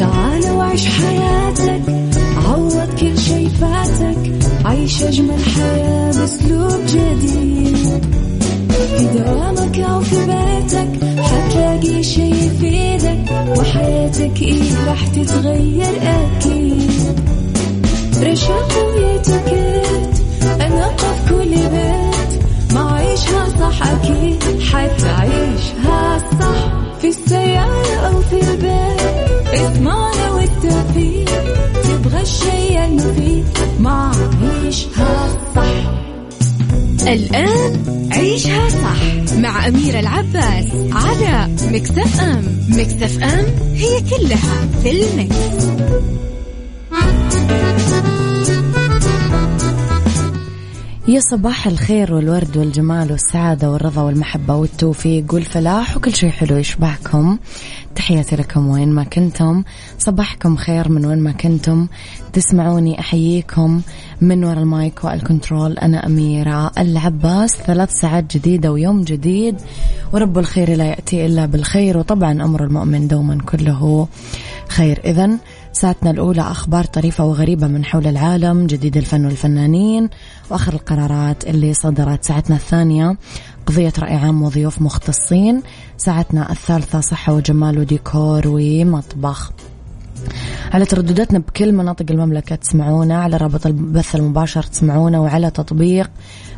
تعال وعيش حياتك عوض كل شي فاتك عيش أجمل حياة بأسلوب جديد. في دوامك أو في بيتك حتلاقي شي يفيدك وحياتك إيه راح تتغير أكيد. رشاق أكيد حتعيشها صح في السيارة أو في البيت اسمعنا والتوفيق تبغى الشيء المفيد ما عيشها صح الآن عيشها صح مع أميرة العباس على مكتف أم مكتف أم هي كلها في المكس. يا صباح الخير والورد والجمال والسعادة والرضا والمحبة والتوفيق والفلاح وكل شيء حلو يشبهكم تحياتي لكم وين ما كنتم. صباحكم خير من وين ما كنتم. تسمعوني أحييكم من وراء ال mic وال control أنا أميرة العباس. ثلاث ساعات جديدة ويوم جديد. ورب الخير لا يأتي إلا بالخير. وطبعا أمر المؤمن دوما كله خير. إذا ساعتنا الأولى أخبار طريفة وغريبة من حول العالم جديد الفن والفنانين وآخر القرارات اللي صدرت ساعتنا الثانية. قضية رأي عام وضيوف مختصين. ساعتنا الثالثة صحة وجمال وديكور ومطبخ. على تردداتنا بكل مناطق المملكة تسمعونا على رابط البث المباشر تسمعونا وعلى تطبيق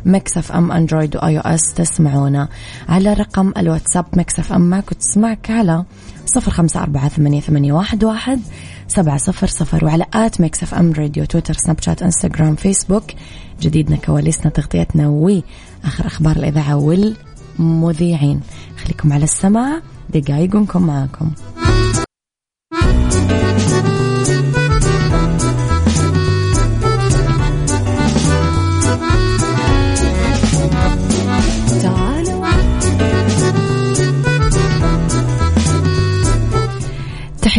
Mix FM Android و iOS تسمعونا. على رقم الواتساب Mix FM معاك وتسمعك على صفر خمسة أربعة ثمانية, واحد. سبعة صفر صفر وعلى at Mix FM Radio تويتر سناب شات إنستغرام فيسبوك. جديدنا كواليسنا تغطيتنا وآخر أخبار الإذاعة والمذيعين. خليكم على السماع. دقايقكم معاكم.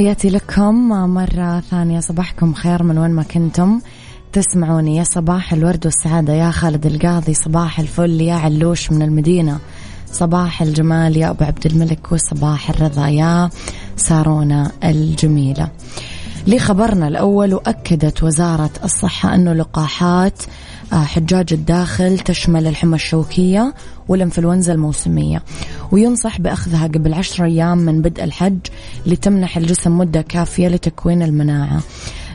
تحياتي لكم. مرة ثانية صباحكم خير من وين ما كنتم. تسمعوني يا صباح الورد والسعادة. يا خالد القاضي صباح الفل. يا علوش من المدينة صباح الجمال. يا أبو عبد الملك وصباح الرضا. يا سارونا الجميلة. لخبرنا الأول وأكدت وزارة الصحة أنه لقاحات آه، حجاج الداخل تشمل الحمى الشوكية والإنفلونزا الموسمية. وينصح بأخذها قبل عشر أيام من بدء الحج لتمنح الجسم مدة كافية لتكوين المناعة.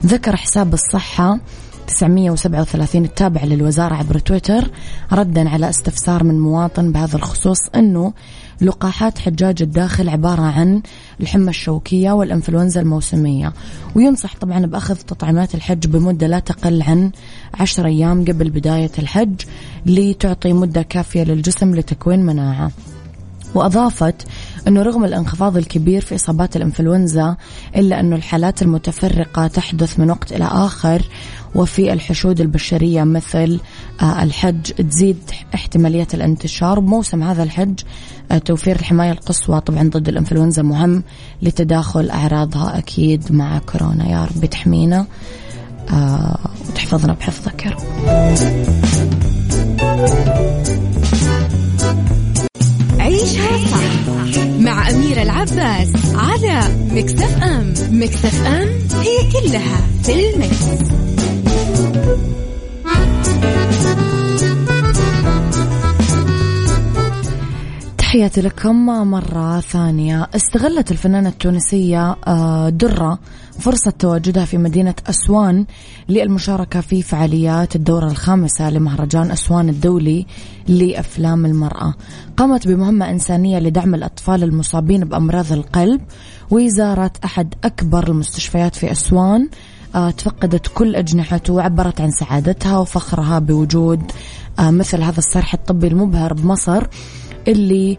ذكر حساب الصحة 937 التابع للوزارة عبر تويتر ردا على استفسار من مواطن بهذا الخصوص أنه لقاحات حجاج الداخل عبارة عن الحمى الشوكية والإنفلونزا الموسمية. وينصح طبعا بأخذ تطعيمات الحج بمدة لا تقل عن عشر أيام قبل بداية الحج لتعطي مدة كافية للجسم لتكوين مناعة. وأضافت أنه رغم الانخفاض الكبير في إصابات الإنفلونزا إلا أنه الحالات المتفرقة تحدث من وقت إلى آخر وفي الحشود البشرية مثل آه، الحج. تزيد احتمالية الانتشار بموسم هذا الحج. آه، توفير الحماية القصوى طبعا ضد الإنفلونزا مهم لتداخل أعراضها أكيد مع كورونا. يا رب تحمينا. آه، وتحفظنا بحفظك يا رب عيشها صح مع أميرة العباس على مكتف أم. مكتف أم هي كلها في المكس. تحياتي لكم مرة ثانية. استغلت الفنانة التونسية آه، درة فرصة تواجدها في مدينة أسوان للمشاركة في فعاليات الدورة الخامسة لمهرجان أسوان الدولي لأفلام المرأة. قامت بمهمة إنسانية لدعم الأطفال المصابين بأمراض القلب وزارت أحد أكبر المستشفيات في أسوان آه، تفقدت كل أجنحته وعبرت عن سعادتها وفخرها بوجود آه، مثل هذا الصرح الطبي المبهر بمصر اللي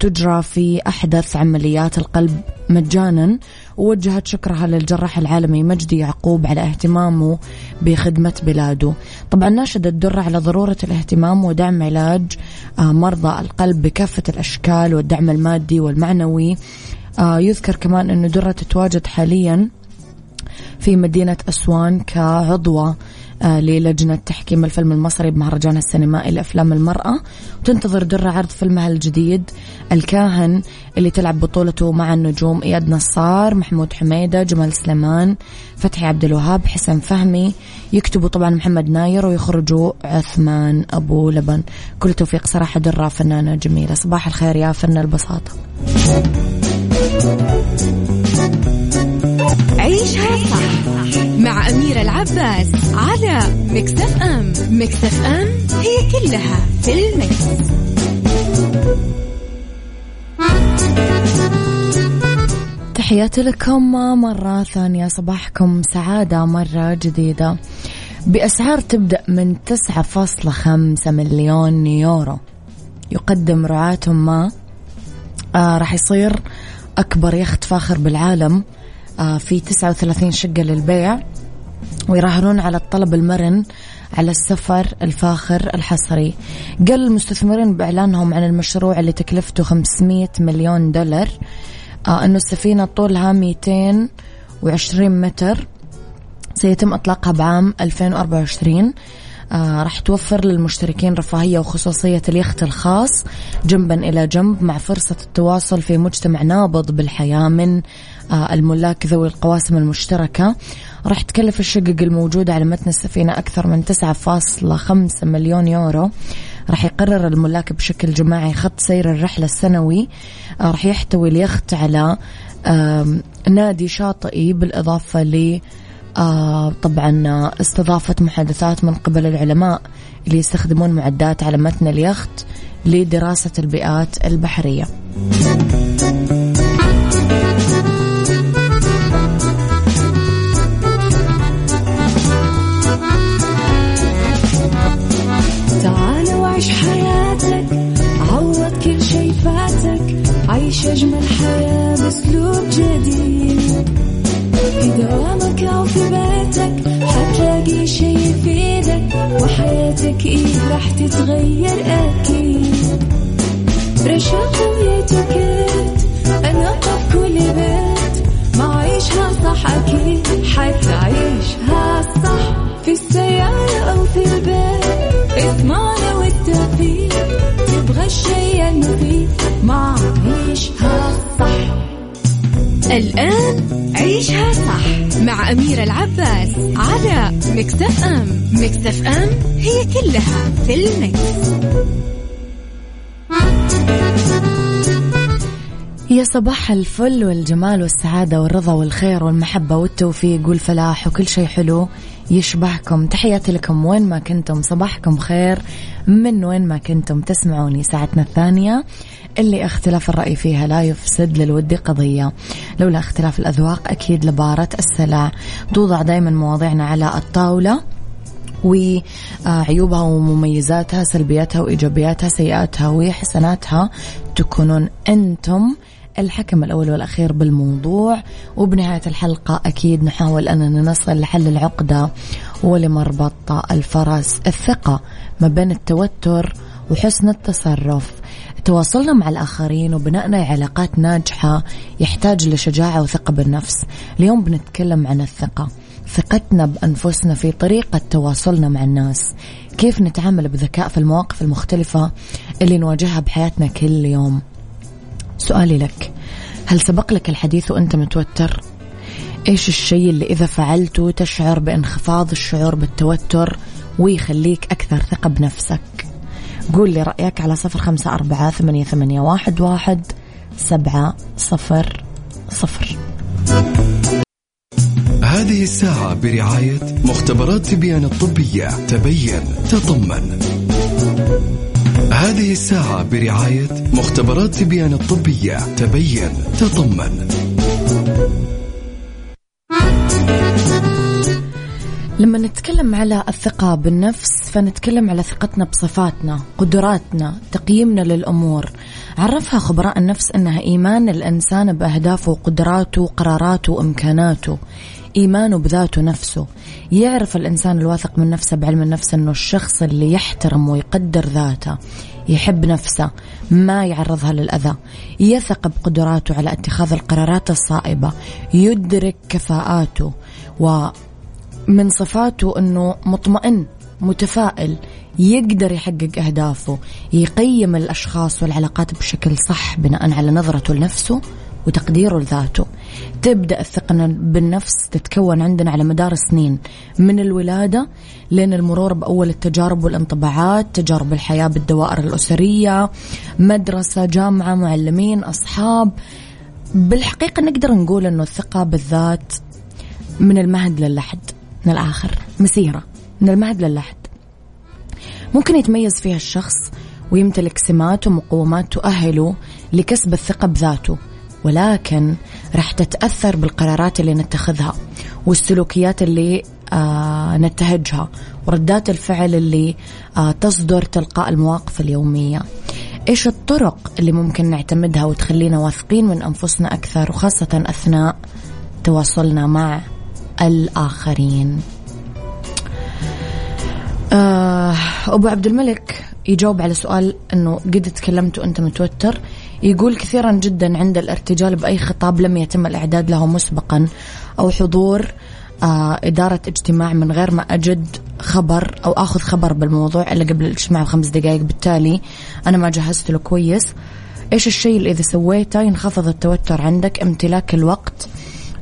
تجرى في أحدث عمليات القلب مجانا. ووجهت شكرها للجراح العالمي مجدي يعقوب على اهتمامه بخدمة بلاده. طبعا ناشدت درة على ضرورة الاهتمام ودعم علاج آه، مرضى القلب بكافة الأشكال والدعم المادي والمعنوي. آه، يذكر كمان أنه درة تتواجد حاليا في مدينة أسوان كعضوة. آه، للجنة تحكيم الفيلم المصري بمهرجان السينمائي لأفلام المرأة. وتنتظر درة عرض فيلمها الجديد الكاهن اللي تلعب بطولته مع النجوم إياد نصار محمود حميدة جمال سليمان فتحي عبد الوهاب حسن فهمي. يكتبوا طبعا محمد ناير ويخرجوا عثمان أبو لبن. كل توفيق صراحة درة فنانة جميلة. صباح الخير يا فن البساطة. عيشها صح مع أميرة العباس على مكتف أم. مكتف أم هي كلها في المكس. تحياتي لكم مرة ثانية. صباحكم سعادة مرة جديدة. بأسعار تبدأ من 9.5 مليون يورو. يقدم رعاة ما آه راح يصير أكبر يخت فاخر بالعالم. في 39 شقة للبيع ويراهنون على الطلب المرن على السفر الفاخر الحصري. قال المستثمرين بإعلانهم عن المشروع اللي تكلفته 500 مليون دولار آه أنه السفينة طولها 220 متر سيتم إطلاقها بعام 2024 آه راح توفر للمشتركين رفاهية وخصوصية اليخت الخاص جنبا إلى جنب مع فرصة التواصل في مجتمع نابض بالحياة من آه الملاك ذوي القواسم المشتركة. راح تكلف الشقق الموجودة على متن السفينة أكثر من 9.5 مليون يورو. راح يقرر الملاك بشكل جماعي خط سير الرحلة السنوي. آه راح يحتوي اليخت على نادي شاطئي بالإضافة ل آه طبعا استضافة محادثات من قبل العلماء اللي يستخدمون معدات على متن اليخت لدراسة البيئات البحرية. جديد. في دوامك أو في بيتك حتلاقي شي يفيدك وحياتك إيه راح تتغير أكيد. رشاق ويتوكيت أنا في كل بيت. ما عيشها صح أكيد حتعيشها صح. في السيارة أو في البيت اضمعنا والتوفيق. تبغى الشي المفيد ما عيشها الآن عيشها صح مع أميرة العباس على مكتف أم مكتف أم هي كلها في المكس. يا صباح الفل والجمال والسعادة والرضا والخير والمحبة والتوفيق والفلاح وكل شيء حلو يشبهكم. تحياتي لكم وين ما كنتم صباحكم خير من وين ما كنتم تسمعوني ساعتنا الثانية اللي اختلاف الرأي فيها لا يفسد للود قضية. لولا اختلاف الأذواق أكيد لبارة السلع. توضع دائما مواضيعنا على الطاولة وعيوبها ومميزاتها سلبياتها وإيجابياتها سيئاتها وحسناتها تكونون أنتم الحكم الأول والأخير بالموضوع وبنهاية الحلقة أكيد نحاول أننا نصل لحل العقدة ولمربط الفرس الثقة ما بين التوتر وحسن التصرف. تواصلنا مع الآخرين وبنائنا علاقات ناجحة يحتاج لشجاعة وثقة بالنفس. اليوم بنتكلم عن الثقة. ثقتنا بأنفسنا في طريقة تواصلنا مع الناس. كيف نتعامل بذكاء في المواقف المختلفة اللي نواجهها بحياتنا كل يوم؟ سؤالي لك. هل سبق لك الحديث وأنت متوتر؟ إيش الشيء اللي إذا فعلته تشعر بانخفاض الشعور بالتوتر ويخليك أكثر ثقة بنفسك؟ قول لي رأيك على صفر خمسة أربعة ثمانية, ثمانية واحد, واحد سبعة صفر صفر. هذه الساعة برعاية مختبرات تبيان الطبية. تبين تطمن. هذه الساعة برعاية مختبرات تبيان الطبية. تبين تطمن. لما نتكلم على الثقة بالنفس فنتكلم على ثقتنا بصفاتنا قدراتنا تقييمنا للأمور. عرفها خبراء النفس أنها إيمان الإنسان بأهدافه وقدراته وقراراته وإمكاناته. إيمانه بذاته نفسه. يعرف الإنسان الواثق من نفسه بعلم النفس أنه الشخص اللي يحترم ويقدر ذاته. يحب نفسه ما يعرضها للأذى. يثق بقدراته على اتخاذ القرارات الصائبة. يدرك كفاءاته. و من صفاته أنه مطمئن متفائل. يقدر يحقق أهدافه. يقيم الأشخاص والعلاقات بشكل صح بناء على نظرته لنفسه. وتقديره لذاته تبدأ الثقة بالنفس تتكون عندنا على مدار سنين من الولادة لين المرور بأول التجارب والانطباعات تجارب الحياة بالدوائر الأسرية مدرسة جامعة معلمين أصحاب. بالحقيقة نقدر نقول أنه الثقة بالذات من المهد للحد من الآخر مسيرة من المهد للحد. ممكن يتميز فيها الشخص ويمتلك سمات ومقومات تؤهله لكسب الثقة بذاته. ولكن راح تتأثر بالقرارات اللي نتخذها والسلوكيات اللي آه نتهجها وردات الفعل اللي آه تصدر تلقاء المواقف اليومية. إيش الطرق اللي ممكن نعتمدها وتخلينا واثقين من أنفسنا أكثر وخاصة أثناء تواصلنا مع الآخرين؟ آه أبو عبد الملك يجاوب على سؤال أنه قد تكلمت وأنت متوتر. يقول كثيرا جدا عند الارتجال بأي خطاب لم يتم الإعداد له مسبقا أو حضور آه إدارة اجتماع من غير ما أجد خبر أو أخذ خبر بالموضوع إلا قبل الاجتماع بخمس دقائق. بالتالي أنا ما جهزت له كويس. إيش الشيء اللي إذا سويته ينخفض التوتر عندك امتلاك الوقت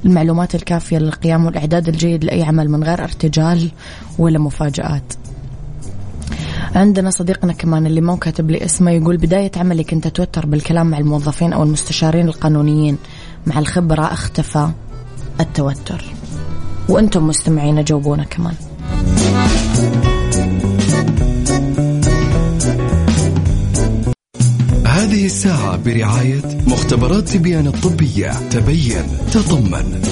المعلومات الكافية للقيام والإعداد الجيد لأي عمل من غير ارتجال ولا مفاجآت؟ عندنا صديقنا كمان اللي مو كاتب لي اسمه يقول بداية عملي كنت أتوتر بالكلام مع الموظفين أو المستشارين القانونيين مع الخبرة أختفى التوتر. وأنتم مستمعين جاوبونا كمان. هذه الساعة برعاية مختبرات تبيان الطبية. تبين تطمن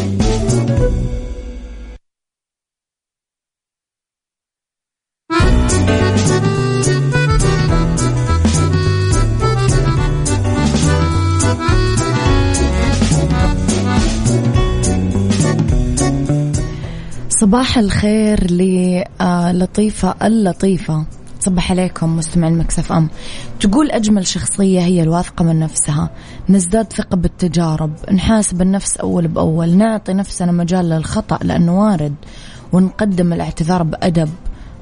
صباح الخير للطيفة اللطيفة. صبح عليكم مستمعين مكسف أم. تقول أجمل شخصية هي الواثقة من نفسها. نزداد ثقة بالتجارب نحاسب النفس أول بأول نعطي نفسنا مجال للخطأ لأنه وارد ونقدم الاعتذار بأدب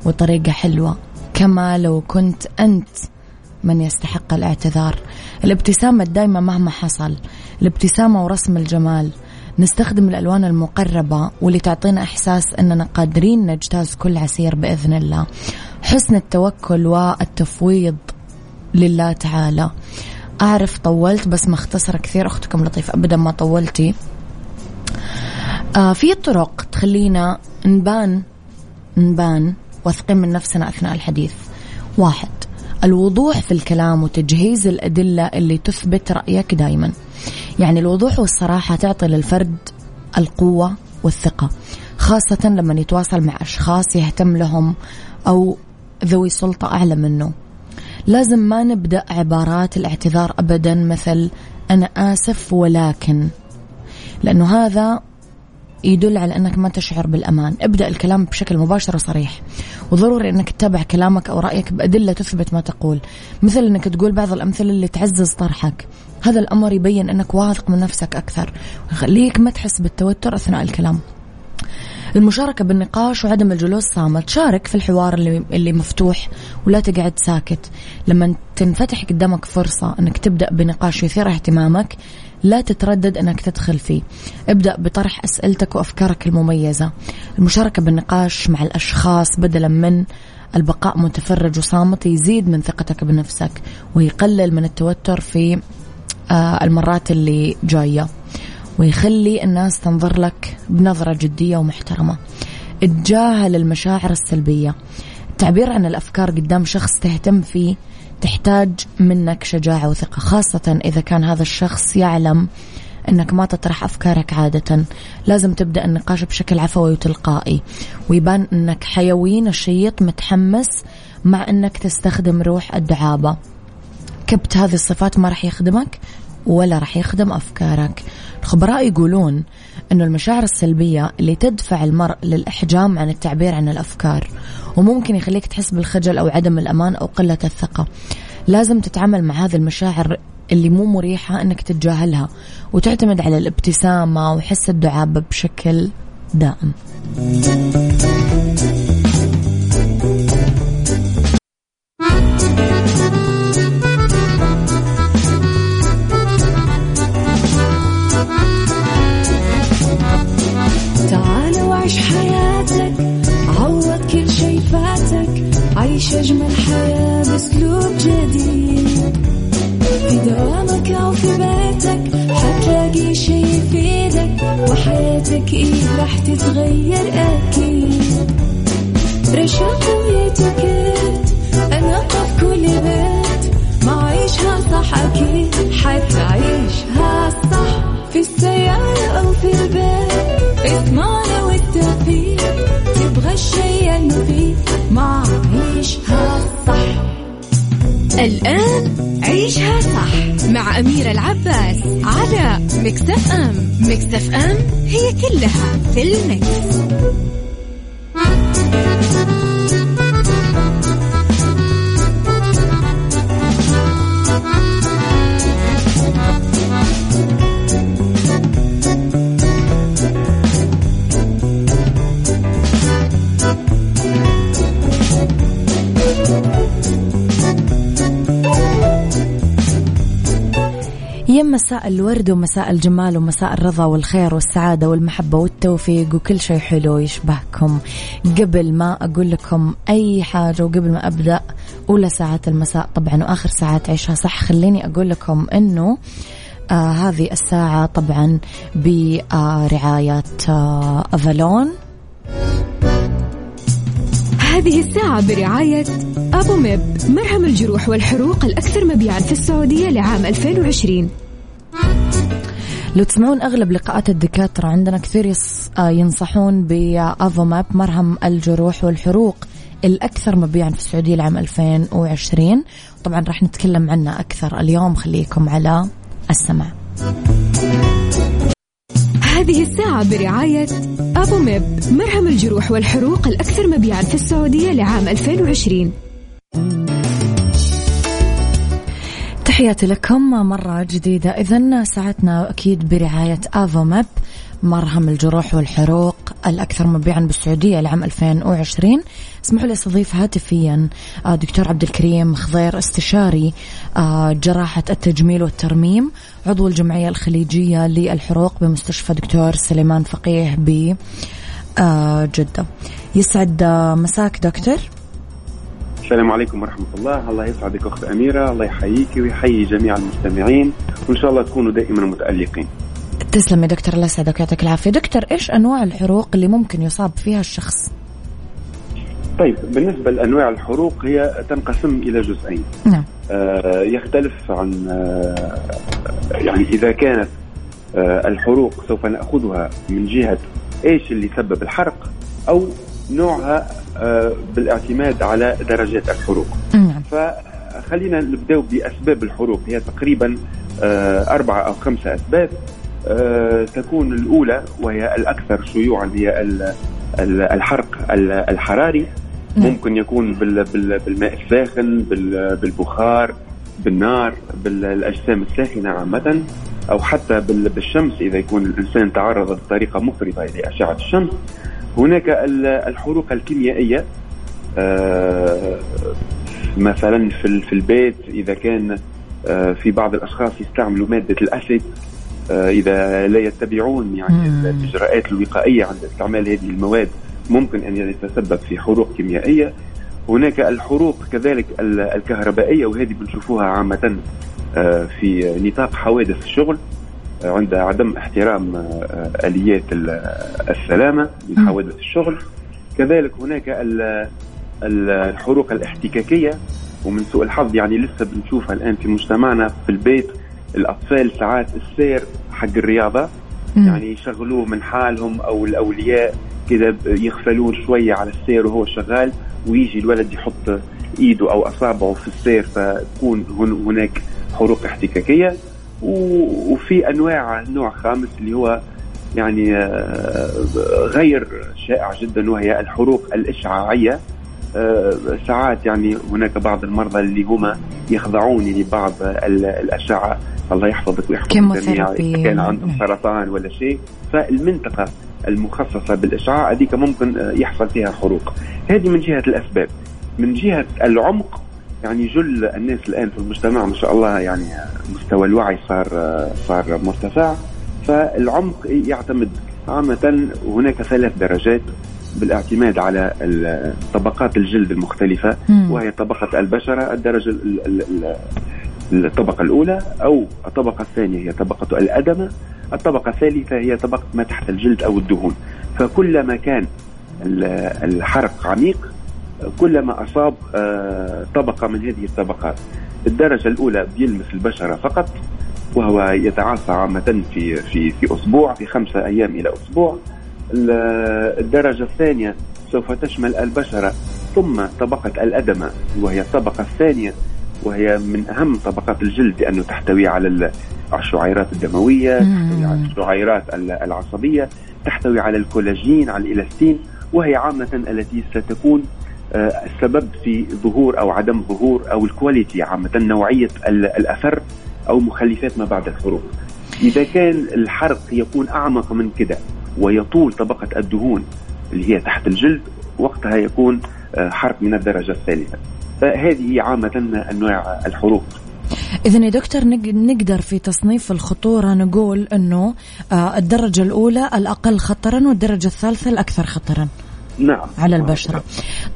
وطريقة حلوة. كما لو كنت أنت من يستحق الاعتذار. الابتسامة دايما مهما حصل الابتسامة ورسم الجمال. نستخدم الألوان المقربة واللي تعطينا إحساس أننا قادرين نجتاز كل عسير بإذن الله. حسن التوكل والتفويض لله تعالى. أعرف طولت بس مختصرة كثير أختكم لطيفة أبدا ما طولتي. آه في طرق تخلينا نبان نبان واثقين من نفسنا أثناء الحديث. واحد الوضوح في الكلام وتجهيز الأدلة اللي تثبت رأيك دايما. يعني الوضوح والصراحة تعطي للفرد القوة والثقة خاصة لما يتواصل مع أشخاص يهتم لهم أو ذوي سلطة أعلى منه. لازم ما نبدأ عبارات الاعتذار أبدا مثل أنا آسف ولكن لأنه هذا يدل على أنك ما تشعر بالأمان. ابدأ الكلام بشكل مباشر وصريح. وضروري أنك تتبع كلامك أو رأيك بأدلة تثبت ما تقول. مثل أنك تقول بعض الأمثلة اللي تعزز طرحك. هذا الأمر يبين أنك واثق من نفسك أكثر. ويخليك ما تحس بالتوتر أثناء الكلام. المشاركة بالنقاش وعدم الجلوس صامت. شارك في الحوار اللي, اللي مفتوح ولا تقعد ساكت. لما تنفتح قدامك فرصة أنك تبدأ بنقاش يثير اهتمامك لا تتردد أنك تدخل فيه. ابدأ بطرح أسئلتك وأفكارك المميزة. المشاركة بالنقاش مع الأشخاص بدلا من البقاء متفرج وصامت يزيد من ثقتك بنفسك ويقلل من التوتر في آه، المرات اللي جاية. ويخلي الناس تنظر لك بنظرة جدية ومحترمة. اتجاهل المشاعر السلبية. التعبير عن الأفكار قدام شخص تهتم فيه تحتاج منك شجاعة وثقة خاصة إذا كان هذا الشخص يعلم أنك ما تطرح أفكارك عادة. لازم تبدأ النقاش بشكل عفوي وتلقائي ويبان أنك حيوي نشيط متحمس مع أنك تستخدم روح الدعابة. كبت هذه الصفات ما راح يخدمك ولا راح يخدم أفكارك. الخبراء يقولون أنه المشاعر السلبية اللي تدفع المرء للإحجام عن التعبير عن الأفكار وممكن يخليك تحس بالخجل أو عدم الأمان أو قلة الثقة. لازم تتعامل مع هذه المشاعر اللي مو مريحة أنك تتجاهلها وتعتمد على الابتسامة وحس الدعابة بشكل دائم. مساء الورد ومساء الجمال ومساء الرضا والخير والسعادة والمحبة والتوفيق وكل شيء حلو يشبهكم. قبل ما أقول لكم أي حاجة وقبل ما أبدأ أولى ساعات المساء طبعا وآخر ساعات عيشها صح؟ خليني أقول لكم أنه آه هذه الساعة طبعا برعاية آه أفالون. هذه الساعة برعاية أبو ميب مرهم الجروح والحروق الأكثر مبيعا في السعودية لعام 2020 لو تسمعون أغلب لقاءات الدكاترة عندنا كثير. آه، ينصحون بأفوماب مرهم الجروح والحروق الأكثر مبيعا في السعودية لعام 2020 طبعا راح نتكلم عنه أكثر اليوم. خليكم على السمع هذه الساعة برعاية أبو ميب. مرهم الجروح والحروق الأكثر مبيعا في السعودية لعام 2020 تحياتي لكم مرة جديدة. إذا ساعتنا أكيد برعاية آفوماب مرهم الجروح والحروق الأكثر مبيعا بالسعودية لعام 2020 اسمحوا لي أستضيف هاتفيا آه، دكتور عبد الكريم خضير استشاري آه، جراحة التجميل والترميم عضو الجمعية الخليجية للحروق بمستشفى دكتور سليمان فقيه ب آه، يسعد مساك دكتور. السلام عليكم ورحمة الله. الله يسعدك أخت أميرة. الله يحييك ويحيي جميع المستمعين. وإن شاء الله تكونوا دائما متألقين. تسلم يا دكتور الله يسعدك ويعطيك العافية. دكتور إيش أنواع الحروق اللي ممكن يصاب فيها الشخص؟ طيب بالنسبة لأنواع الحروق هي تنقسم إلى جزئين. نعم. آه يختلف عن آه يعني إذا كانت آه الحروق سوف نأخذها من جهة إيش اللي سبب الحرق أو نوعها بالاعتماد على درجات الحروق. نعم. فخلينا نبدأ بأسباب الحروق. هي تقريبا آه، أربعة أو خمسة أسباب. آه، تكون الأولى وهي الأكثر شيوعا هي ال- ال- الحرق ال- الحراري. نعم. ممكن يكون بال- بال- بالماء الساخن بال- بالبخار بالنار بالأجسام الساخنة عامة أو حتى بال- بالشمس إذا يكون الإنسان تعرض بطريقة مفرطة لأشعة الشمس. هناك ال- الحروق الكيميائية آه، مثلا في ال- في البيت إذا كان آه، في بعض الأشخاص يستعملوا مادة الأسيد آه، إذا لا يتبعون يعني. الإجراءات الوقائية عند استعمال هذه المواد ممكن أن يتسبب في حروق كيميائية هناك الحروق كذلك ال- الكهربائية وهذه بنشوفوها عامة في نطاق حوادث الشغل آه، عند عدم احترام آه، آليات ال- السلامة من. حوادث الشغل. كذلك هناك ال- ال- الحروق الاحتكاكية. ومن سوء الحظ يعني لسه بنشوفها الآن في مجتمعنا في البيت الأطفال ساعات السير حق الرياضة. يعني يشغلوه من حالهم أو الأولياء كذا يغفلون شوية على السير وهو شغال. ويجي الولد يحط إيده أو أصابعه في السير فتكون هن- هناك حروق احتكاكية. وفي أنواع نوع خامس اللي هو يعني آه، غير شائع جدا وهي الحروق الإشعاعية. آه، ساعات يعني هناك بعض المرضى اللي هم يخضعون لبعض ال- الأشعة. الله يحفظك ويحفظ الجميع كيموثيرابي. إذا كان عندهم نعم. سرطان ولا شيء. فالمنطقة المخصصة بالإشعاع هذيك ممكن آه، يحصل فيها حروق. هذه من جهة الأسباب. من جهة العمق يعني جل الناس الآن في المجتمع ما شاء الله يعني مستوى الوعي صار صار مرتفع. فالعمق يعتمد عامة هناك ثلاث درجات بالاعتماد على طبقات الجلد المختلفة وهي طبقة البشرة الدرجة الطبقة الأولى أو الطبقة الثانية هي طبقة الأدمة الطبقة الثالثة هي طبقة ما تحت الجلد أو الدهون. فكلما كان الحرق عميق كلما أصاب آه، طبقة من هذه الطبقات الدرجة الأولى بيلمس البشرة فقط وهو يتعاصى عامة في في في أسبوع في خمسة أيام إلى أسبوع. الدرجة الثانية سوف تشمل البشرة ثم طبقة الأدمة وهي الطبقة الثانية وهي من أهم طبقات الجلد لأنه تحتوي على الشعيرات الدموية تحتوي على الشعيرات العصبية تحتوي على الكولاجين على الإلاستين وهي عامة التي ستكون السبب في ظهور أو عدم ظهور أو الكواليتي عامة نوعية الأثر أو مخلفات ما بعد الحروق. إذا كان الحرق يكون أعمق من كده ويطول طبقة الدهون اللي هي تحت الجلد وقتها يكون آه، حرق من الدرجة الثالثة. فهذه عامة انواع الحروق. إذا يا دكتور نقدر في تصنيف الخطورة نقول أنه آه، الدرجة الأولى الأقل خطرا والدرجة الثالثة الأكثر خطرا. نعم. على البشرة.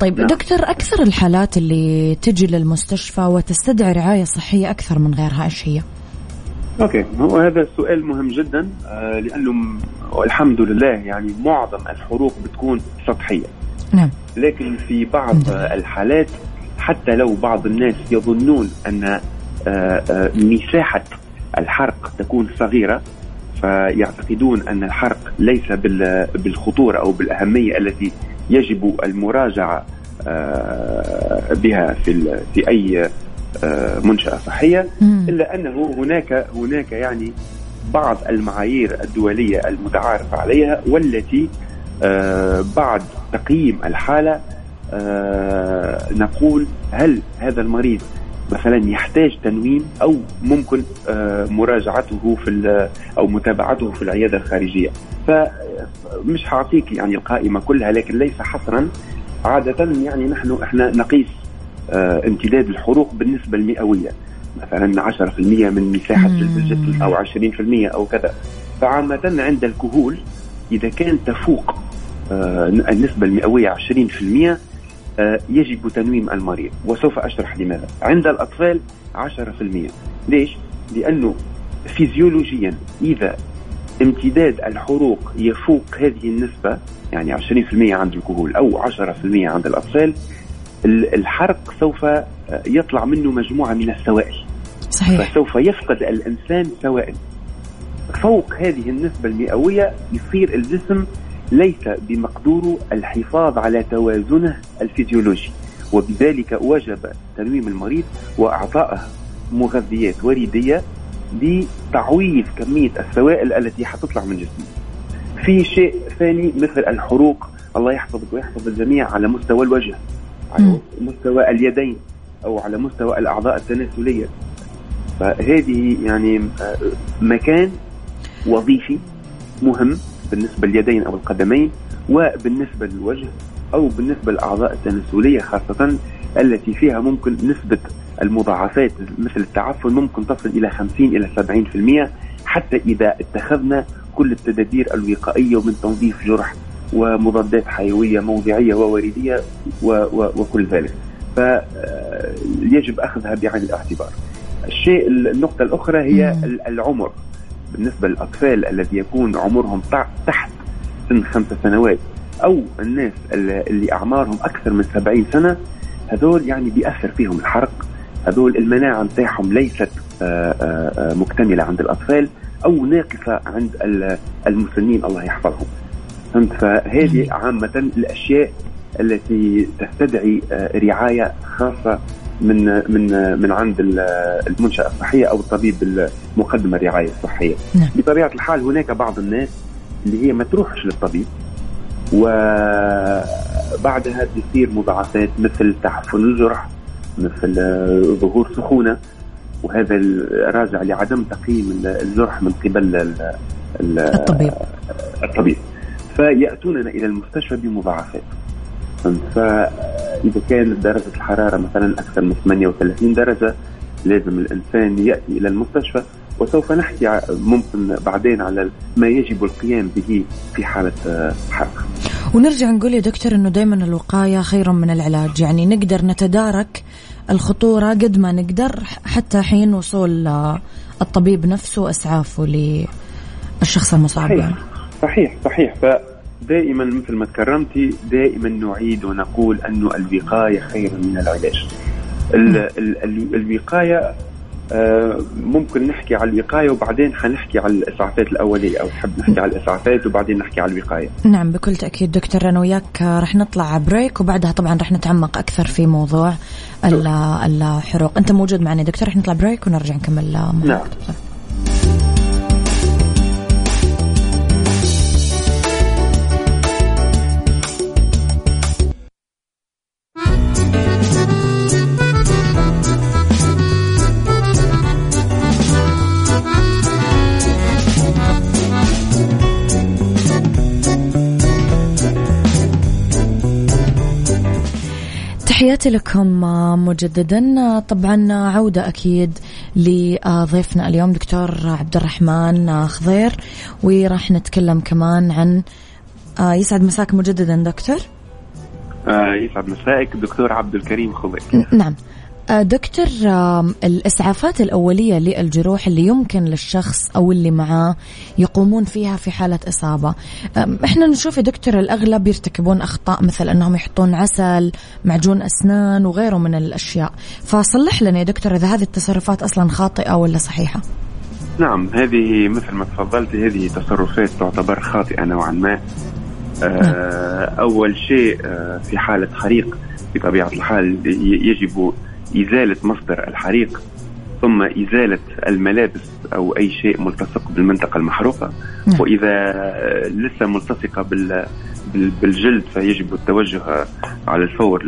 طيب نعم. دكتور أكثر الحالات اللي تجي للمستشفى وتستدعي رعاية صحية أكثر من غيرها إيش هي؟ أوكي. هو هذا سؤال مهم جدا آه لأنه والحمد لله يعني معظم الحروق بتكون سطحية. نعم. لكن في بعض الحالات حتى لو بعض الناس يظنون أن آه آه مساحة الحرق تكون صغيرة فيعتقدون أن الحرق ليس بالخطورة أو بالأهمية التي يجب المراجعة آه، بها في في أي آه، منشأة صحية إلا أنه هناك هناك يعني بعض المعايير الدولية المتعارف عليها والتي آه، بعد تقييم الحالة نقول هل هذا المريض مثلا يحتاج تنويم أو ممكن آه، مراجعته في أو متابعته في العيادة الخارجية. فمش هعطيك يعني القائمة كلها لكن ليس حصرا. عادة يعني نحن إحنا نقيس آه، امتداد الحروق بالنسبة المئوية. مثلا 10% من مساحة جلد الجسم أو 20% أو كذا. فعامة عند الكهول إذا كان تفوق آه، النسبة المئوية 20% آه، يجب تنويم المريض وسوف أشرح لماذا. عند الأطفال 10% ليش؟ لأنه فيزيولوجيا إذا امتداد الحروق يفوق هذه النسبة يعني 20% عند الكهول أو 10% عند الأطفال الحرق سوف آه، يطلع منه مجموعة من السوائل. صحيح. فسوف يفقد الإنسان سوائل. فوق هذه النسبة المئوية يصير الجسم ليس بمقدوره الحفاظ على توازنه الفيزيولوجي وبذلك وجب تنويم المريض وإعطائه مغذيات وريدية لتعويض كمية السوائل التي حتطلع من جسمه. في شيء ثاني مثل الحروق الله يحفظك ويحفظ الجميع على مستوى الوجه على مستوى اليدين أو على مستوى الأعضاء التناسلية. فهذه يعني آه، مكان وظيفي مهم. بالنسبة لليدين أو القدمين وبالنسبة للوجه أو بالنسبة للأعضاء التناسلية خاصة التي فيها ممكن نسبة المضاعفات مثل التعفن ممكن تصل إلى 50 إلى 70% حتى إذا اتخذنا كل التدابير الوقائية ومن تنظيف جرح ومضادات حيوية موضعية ووردية و و وكل ذلك. فيجب أخذها بعين الاعتبار. الشيء النقطة الأخرى هي العمر. بالنسبة للأطفال الذي يكون عمرهم تحت سن خمس سنوات أو الناس اللي أعمارهم أكثر من سبعين سنة هذول يعني بيأثر فيهم الحرق. هذول المناعة نتاعهم ليست آه، آه، آه، مكتملة عند الأطفال أو ناقصة عند المسنين الله يحفظهم. فهمت؟ فهذه عامة الأشياء التي تستدعي رعاية خاصة من من من عند المنشأة الصحية أو الطبيب المقدم الرعاية الصحية. نعم. بطبيعة الحال هناك بعض الناس اللي هي ما تروحش للطبيب وبعدها تصير مضاعفات مثل تحفن الجرح مثل ظهور سخونة وهذا راجع لعدم تقييم الجرح من قبل الطبيب الطبيب فيأتوننا إلى المستشفى بمضاعفات فاذا كانت درجة الحرارة مثلا أكثر من 38 درجة لازم الإنسان يأتي إلى المستشفى وسوف نحكي ممكن بعدين على ما يجب القيام به في حالة آه، حرق. ونرجع نقول يا دكتور إنه دائما الوقاية خير من العلاج، يعني نقدر نتدارك الخطورة قد ما نقدر حتى حين وصول آه، الطبيب نفسه واسعافه للشخص المصاب صحيح يعني. صحيح صحيح فدائما مثل ما تكرمتي دائما نعيد ونقول انه الوقاية خير من العلاج. ال ال الوقاية آه، ممكن نحكي على الوقاية وبعدين حنحكي على الإسعافات الأولية أو تحب نحكي على الإسعافات وبعدين نحكي على الوقاية. نعم بكل تأكيد دكتور أنا وياك رح نطلع بريك وبعدها طبعا رح نتعمق أكثر في موضوع الحروق، أنت موجود معنا دكتور رح نطلع بريك ونرجع نكمل نعم. تحياتي لكم مجددا. طبعا عودة أكيد لضيفنا اليوم دكتور عبد الرحمن خضير. وراح نتكلم كمان عن يسعد مساك مجددا دكتور. آه، يسعد مسائك دكتور عبد الكريم خضير. نعم. آه، دكتور الإسعافات الأولية للجروح اللي يمكن للشخص أو اللي معاه يقومون فيها في حالة إصابة. إحنا نشوف يا دكتور الأغلب يرتكبون أخطاء مثل أنهم يحطون عسل معجون أسنان وغيره من الأشياء. فصلح لنا يا دكتور إذا هذه التصرفات أصلا خاطئة ولا صحيحة. نعم هذه مثل ما تفضلت هذه تصرفات تعتبر خاطئة نوعا ما. آه، نعم. أول شيء آه، في حالة حريق بطبيعة الحال يجب إزالة مصدر الحريق ثم إزالة الملابس أو أي شيء ملتصق بالمنطقة المحروقة نعم. وإذا لسه ملتصقة بالجلد فيجب التوجه على الفور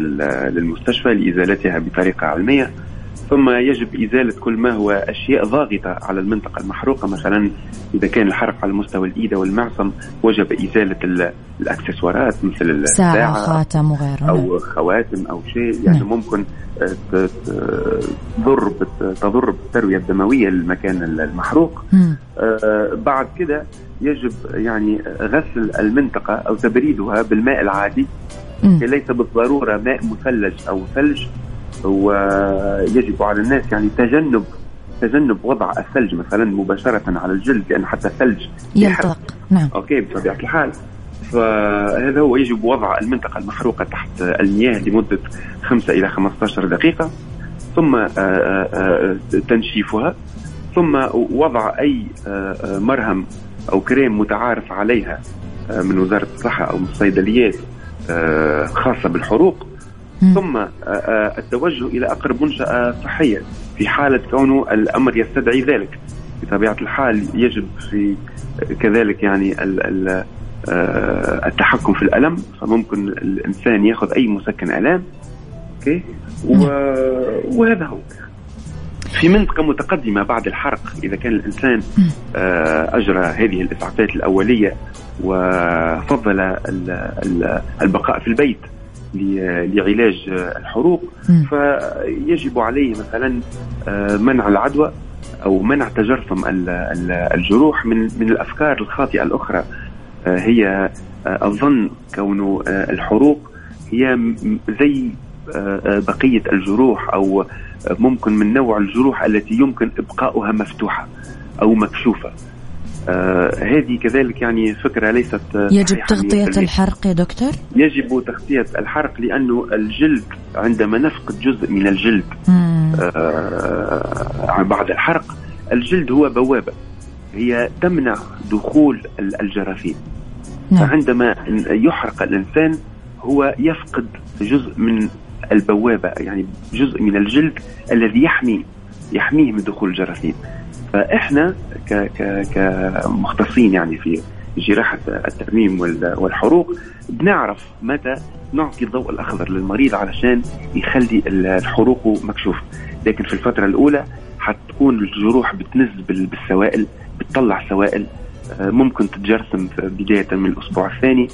للمستشفى لإزالتها بطريقة علمية ثم يجب إزالة كل ما هو أشياء ضاغطة على المنطقة المحروقة. مثلا إذا كان الحرق على مستوى الإيد والمعصم وجب إزالة الأكسسوارات مثل الساعة ساعة خاتم وغيره أو خواتم أو شيء. يعني نعم. ممكن تضر تضر بالتروية الدموية للمكان المحروق. آه بعد كده يجب يعني غسل المنطقة أو تبريدها بالماء العادي. ليس بالضرورة ماء مثلج أو ثلج. ويجب على الناس يعني تجنب تجنب وضع الثلج مثلا مباشرة على الجلد لأن حتى الثلج ينطلق نعم. أوكي بطبيعة الحال. فهذا هو يجب وضع المنطقة المحروقة تحت المياه لمدة 5 إلى 15 دقيقة. ثم آه، آه، آه، تنشيفها. ثم وضع أي مرهم أو كريم متعارف عليها من وزارة الصحة أو من الصيدليات خاصة بالحروق. ثم آه، آه، التوجه إلى أقرب منشأة صحية في حالة كونه الأمر يستدعي ذلك. بطبيعة الحال يجب في كذلك يعني آه، التحكم في الألم. فممكن الإنسان يأخذ أي مسكن آلام أوكي؟ وهذا هو. في منطقة متقدمة بعد الحرق إذا كان الإنسان أجرى هذه الإسعافات الأولية وفضل البقاء في البيت لعلاج الحروق فيجب عليه مثلا آه، منع العدوى أو منع تجرثم الجروح من من الأفكار الخاطئة الأخرى. آه، هي آه، الظن كونه الحروق هي زي بقية الجروح أو ممكن من نوع الجروح التي يمكن إبقاؤها مفتوحة أو مكشوفة. هذه كذلك يعني فكرة ليست يجب تغطية الحرق يا دكتور؟ يجب تغطية الحرق لأنه الجلد عندما نفقد جزء من الجلد آه بعد الحرق الجلد هو بوابة هي تمنع دخول الجراثيم نعم. فعندما يحرق الإنسان هو يفقد جزء من البوابة يعني جزء من الجلد الذي يحمي يحميه من دخول الجراثيم فإحنا كمختصين يعني في جراحة الترميم والحروق بنعرف متى نعطي الضوء الأخضر للمريض علشان يخلي الحروق مكشوفة. لكن في الفترة الأولى حتكون الجروح بتنز بالسوائل بتطلع سوائل ممكن تتجرثم بداية من الأسبوع الثاني.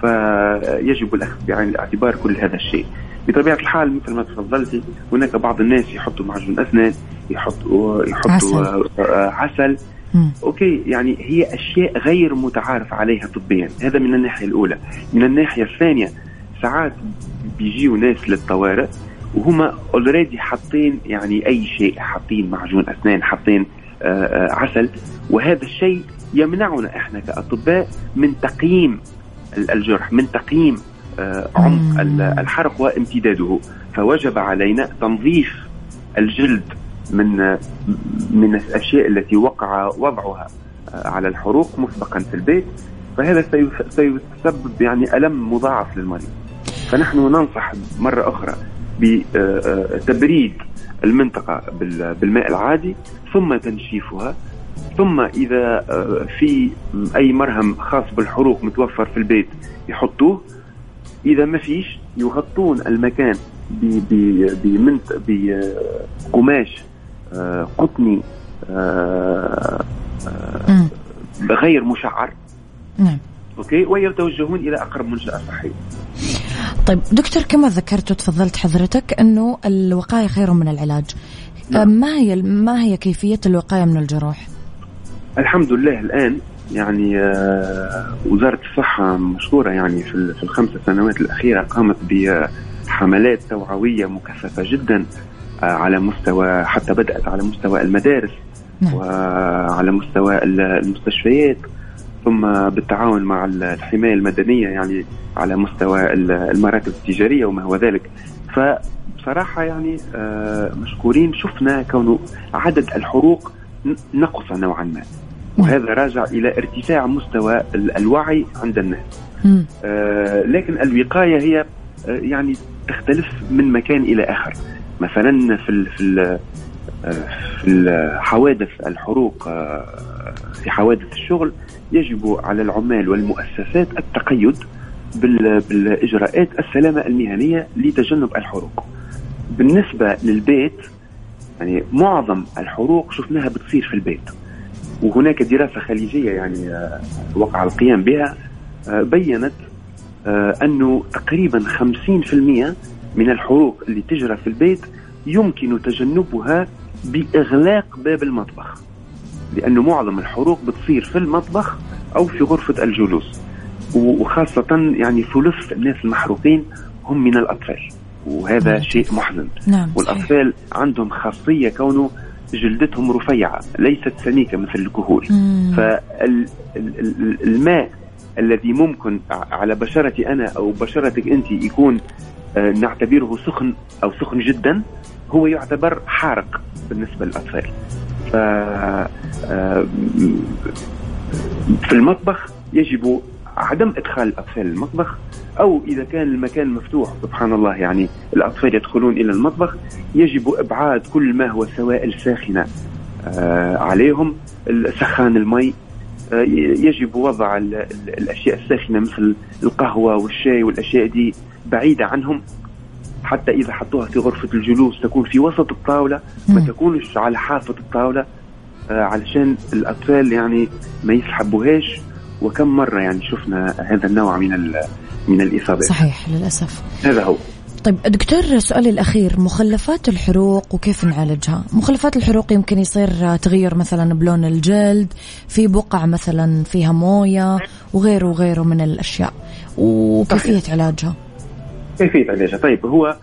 فيجب الأخذ بعين الاعتبار كل هذا الشيء. بطبيعة الحال مثل ما تفضلتي هناك بعض الناس يحطوا معجون أسنان يحطوا يحطوا عسل, عسل. أوكي يعني هي أشياء غير متعارف عليها طبيا. هذا من الناحية الأولى. من الناحية الثانية ساعات بيجيوا ناس للطوارئ وهما اوريدي حاطين يعني أي شيء حاطين معجون أسنان حاطين آه، آه، عسل. وهذا الشيء يمنعنا إحنا كأطباء من تقييم الجرح من تقييم آه، عمق الحرق وامتداده. فوجب علينا تنظيف الجلد من من الأشياء التي وقع وضعها على الحروق مسبقا في البيت. فهذا سيسبب يعني ألم مضاعف للمريض. فنحن ننصح مرة أخرى بتبريد المنطقة بالماء العادي ثم تنشيفها ثم إذا في أي مرهم خاص بالحروق متوفر في البيت يحطوه. إذا ما فيش يغطون المكان بقماش آه، قطني آه، آه، غير مشعر. نعم. أوكي؟ ويتوجهون إلى أقرب منشأة صحية. طيب دكتور كما ذكرت وتفضلت حضرتك أنه الوقاية خير من العلاج. نعم. ما هي ما هي كيفية الوقاية من الجروح؟ الحمد لله الآن يعني وزارة الصحة مشكوره يعني في في الخمس سنوات الأخيرة قامت بحملات توعوية مكثفة جدا على مستوى حتى بدأت على مستوى المدارس نعم. وعلى مستوى المستشفيات ثم بالتعاون مع الحماية المدنية يعني على مستوى المراكز التجارية وما هو ذلك فبصراحة يعني آه، مشكورين شفنا كونه عدد الحروق نقص نوعا ما. وهذا راجع إلى ارتفاع مستوى الوعي عند الناس آه، لكن الوقاية هي آه، يعني تختلف من مكان إلى آخر مثلا في في في حوادث الحروق آه، في حوادث الشغل يجب على العمال والمؤسسات التقيد بالإجراءات السلامة المهنية لتجنب الحروق. بالنسبة للبيت يعني معظم الحروق شفناها بتصير في البيت. وهناك دراسة خليجية يعني آه، وقع القيام بها آه، بينت أنه تقريبا 50% من الحروق اللي تجرى في البيت يمكن تجنبها بإغلاق باب المطبخ لأنه معظم الحروق بتصير في المطبخ أو في غرفة الجلوس وخاصة يعني ثلث الناس المحروقين هم من الأطفال وهذا نعم. شيء محزن نعم. والأطفال عندهم خاصية كونه جلدتهم رفيعة ليست سميكة مثل الكهول فالماء الذي ممكن على بشرتي أنا أو بشرتك أنت يكون آه، نعتبره سخن أو سخن جدا هو يعتبر حارق بالنسبة للأطفال. ف آه، في المطبخ يجب عدم إدخال الأطفال المطبخ أو إذا كان المكان مفتوح. سبحان الله يعني الأطفال يدخلون إلى المطبخ يجب إبعاد كل ما هو سوائل ساخنة. آه، عليهم سخان المي. يجب وضع الأشياء الساخنة مثل القهوة والشاي والأشياء دي بعيدة عنهم. حتى إذا حطوها في غرفة الجلوس تكون في وسط الطاولة ما تكونش على حافة الطاولة. آه علشان الأطفال يعني ما يسحبوهاش. وكم مرة يعني شفنا هذا النوع من من الإصابات؟ صحيح للأسف. هذا هو. طيب دكتور سؤالي الأخير مخلفات الحروق وكيف نعالجها؟ مخلفات الحروق يمكن يصير تغير مثلا بلون الجلد في بقع مثلا فيها موية وغيره وغيره من الأشياء. وكيفية علاجها؟ كيفية علاجها؟ طيب هو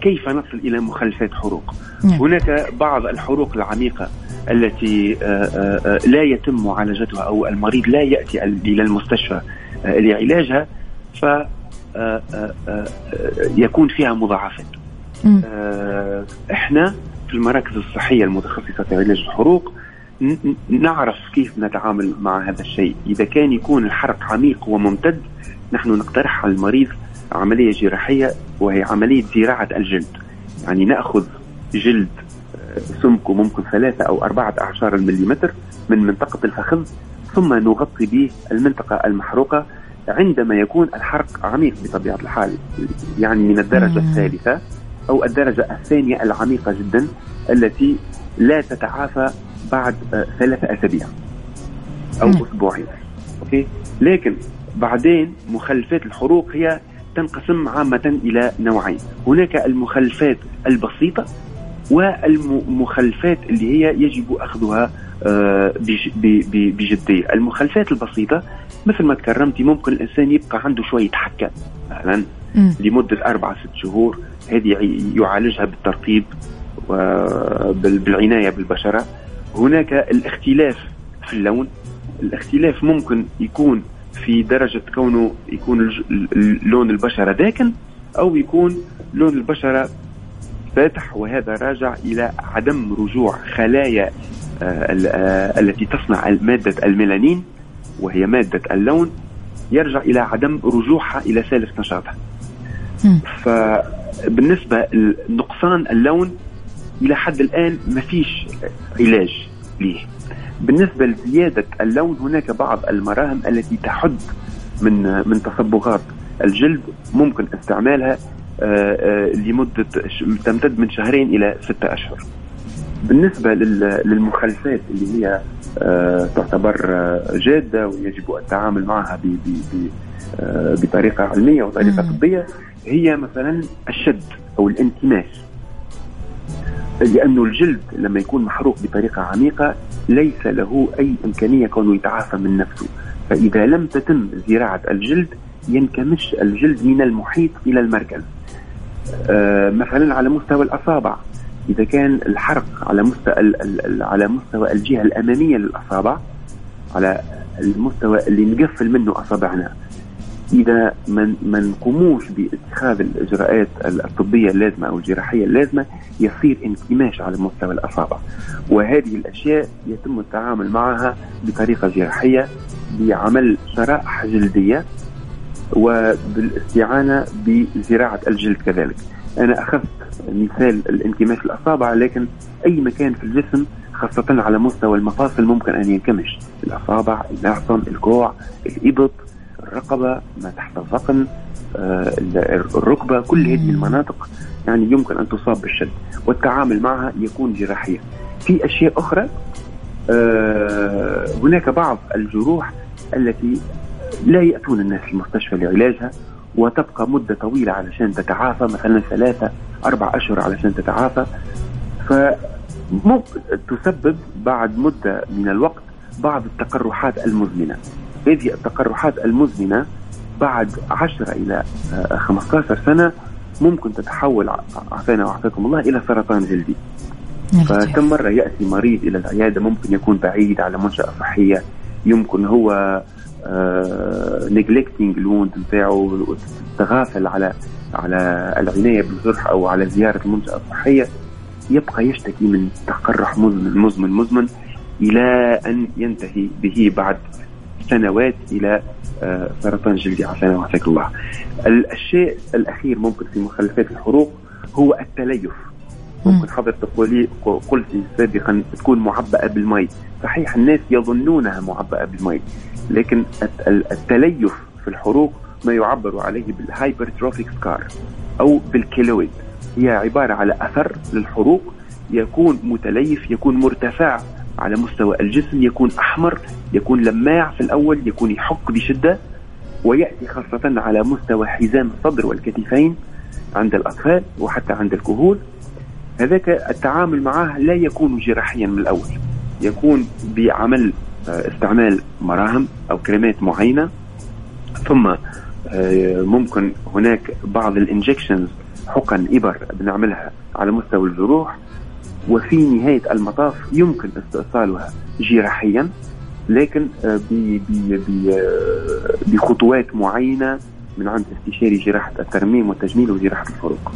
كيف نصل إلى مخلفات حروق؟ نعم. هناك بعض الحروق العميقة. التي آه، آه، آه، لا يتم معالجتها أو المريض لا يأتي إلى المستشفى لعلاجها ف يكون فيها مضاعفات. إحنا في المراكز الصحية المتخصصة في علاج الحروق نعرف كيف نتعامل مع هذا الشيء. إذا كان يكون الحرق عميق وممتد نحن نقترح على المريض عملية جراحية وهي عملية زراعة الجلد. يعني نأخذ جلد سمكه ممكن ثلاثة أو أربعة أعشار المليمتر من منطقة الفخذ ثم نغطي به المنطقة المحروقة عندما يكون الحرق عميق بطبيعة الحال يعني من الدرجة الثالثة أو الدرجة الثانية العميقة جدا التي لا تتعافى بعد آه، ثلاثة أسابيع أو نعم. أسبوعين. أوكي؟ لكن بعدين مخلفات الحروق هي تنقسم عامة إلى نوعين. هناك المخلفات البسيطة والمخلفات اللي هي يجب أخذها آه، بج- ب- ب- بجدية. المخلفات البسيطة مثل ما تكرمتي ممكن الإنسان يبقى عنده شوية حكة مثلا مم. لمدة أربعة ست شهور هذه يع- يعالجها بالترطيب وبالعناية بالبشرة. هناك الاختلاف في اللون. الاختلاف ممكن يكون في درجة كونه يكون لون البشرة داكن أو يكون لون البشرة فاتح وهذا راجع إلى عدم رجوع خلايا آه، آه، التي تصنع مادة الميلانين وهي مادة اللون يرجع إلى عدم رجوعها إلى ثالث نشاطها. فبالنسبة لنقصان اللون إلى حد الآن ما فيش علاج ليه بالنسبة لزيادة اللون هناك بعض المراهم التي تحد من من تصبغات الجلد ممكن استعمالها آه، آه، لمدة ش- تمتد من شهرين إلى ستة أشهر. بالنسبة لل- للمخلفات اللي هي آه، تعتبر آه، جادة ويجب التعامل معها آه، بطريقة علمية وطريقة. طبية هي مثلا الشد أو الانكماش لأنه الجلد لما يكون محروق بطريقة عميقة ليس له أي إمكانية كونه يتعافى من نفسه. فإذا لم تتم زراعة الجلد ينكمش الجلد من المحيط إلى المركز. آه، مثلا على مستوى الأصابع. إذا كان الحرق على مستوى على مستوى الجهة الأمامية للأصابع على المستوى اللي نقفل منه أصابعنا. إذا ما ما نقوموش باتخاذ الإجراءات الطبية اللازمة أو الجراحية اللازمة يصير انكماش على مستوى الأصابع. وهذه الأشياء يتم التعامل معها بطريقة جراحية بعمل شرائح جلدية. وبالاستعانة بزراعة الجلد كذلك. أنا أخذت مثال الانكماش الأصابع لكن أي مكان في الجسم خاصة على مستوى المفاصل ممكن أن ينكمش. الأصابع الأعصم الكوع الإبط الرقبة ما تحت الذقن آه، الركبة كل هذه المناطق يعني يمكن أن تصاب بالشد. والتعامل معها يكون جراحيا. في أشياء أخرى آه، هناك بعض الجروح التي لا يأتون الناس المستشفى لعلاجها وتبقى مدة طويلة علشان تتعافى مثلا ثلاثة أربع أشهر علشان تتعافى. فممكن تسبب بعد مدة من الوقت بعض التقرحات المزمنة. هذه التقرحات المزمنة بعد 10 إلى آه، 15 سنة ممكن تتحول عافانا وعافاكم الله إلى سرطان جلدي. لطيف. فكم مرة يأتي مريض إلى العيادة ممكن يكون بعيد على منشأة صحية يمكن هو neglecting ال wound نتاعو تغافل على على العناية بالجرح أو على زيارة المنشأة الصحية يبقى يشتكي من تقرح مزمن مزمن مزمن إلى أن ينتهي به بعد سنوات إلى آه، سرطان جلدي عافانا وعافاك الله. الشيء الأخير ممكن في مخلفات الحروق هو التليف. ممكن حضرتك قولي قلتي سابقا تكون معبأة بالمي صحيح الناس يظنونها معبأة بالمي لكن الت- ال- التليف في الحروق ما يعبر عليه بال hypertrophic scar أو بال keloid. هي عبارة على أثر للحروق يكون متليف يكون مرتفع على مستوى الجسم يكون أحمر يكون لماع في الأول يكون يحك بشدة ويأتي خاصة على مستوى حزام الصدر والكتفين عند الأطفال وحتى عند الكهول. هذاك التعامل معه لا يكون جراحيا من الأول يكون بعمل استعمال مراهم أو كريمات معينة. ثم آه، ممكن هناك بعض الإنجكشنز حقن إبر بنعملها على مستوى الجروح وفي نهاية المطاف يمكن استئصالها جراحيا لكن آه، آه، بخطوات معينة من عند استشاري جراحة الترميم والتجميل وجراحة الفروق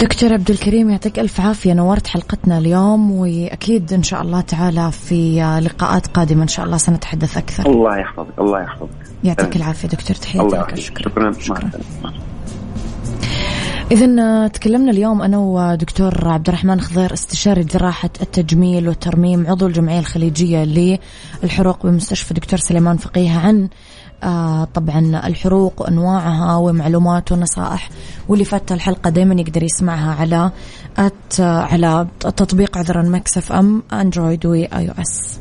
دكتور عبد الكريم يعطيك ألف عافية نورت حلقتنا اليوم وأكيد إن شاء الله تعالى في لقاءات قادمة إن شاء الله سنتحدث أكثر. الله يحفظك الله يحفظك. يعطيك العافية دكتور تحياتي لك شكرا. شكرا شكرا. إذا تكلمنا اليوم أنا ودكتور عبد الرحمن خضير استشاري جراحة التجميل والترميم عضو الجمعية الخليجية للحروق بمستشفى دكتور سليمان فقيه عن آه طبعا الحروق وانواعها ومعلومات ونصائح واللي فات الحلقة دائما يقدر يسمعها على at على تطبيق عذرا Mix FM Android و iOS.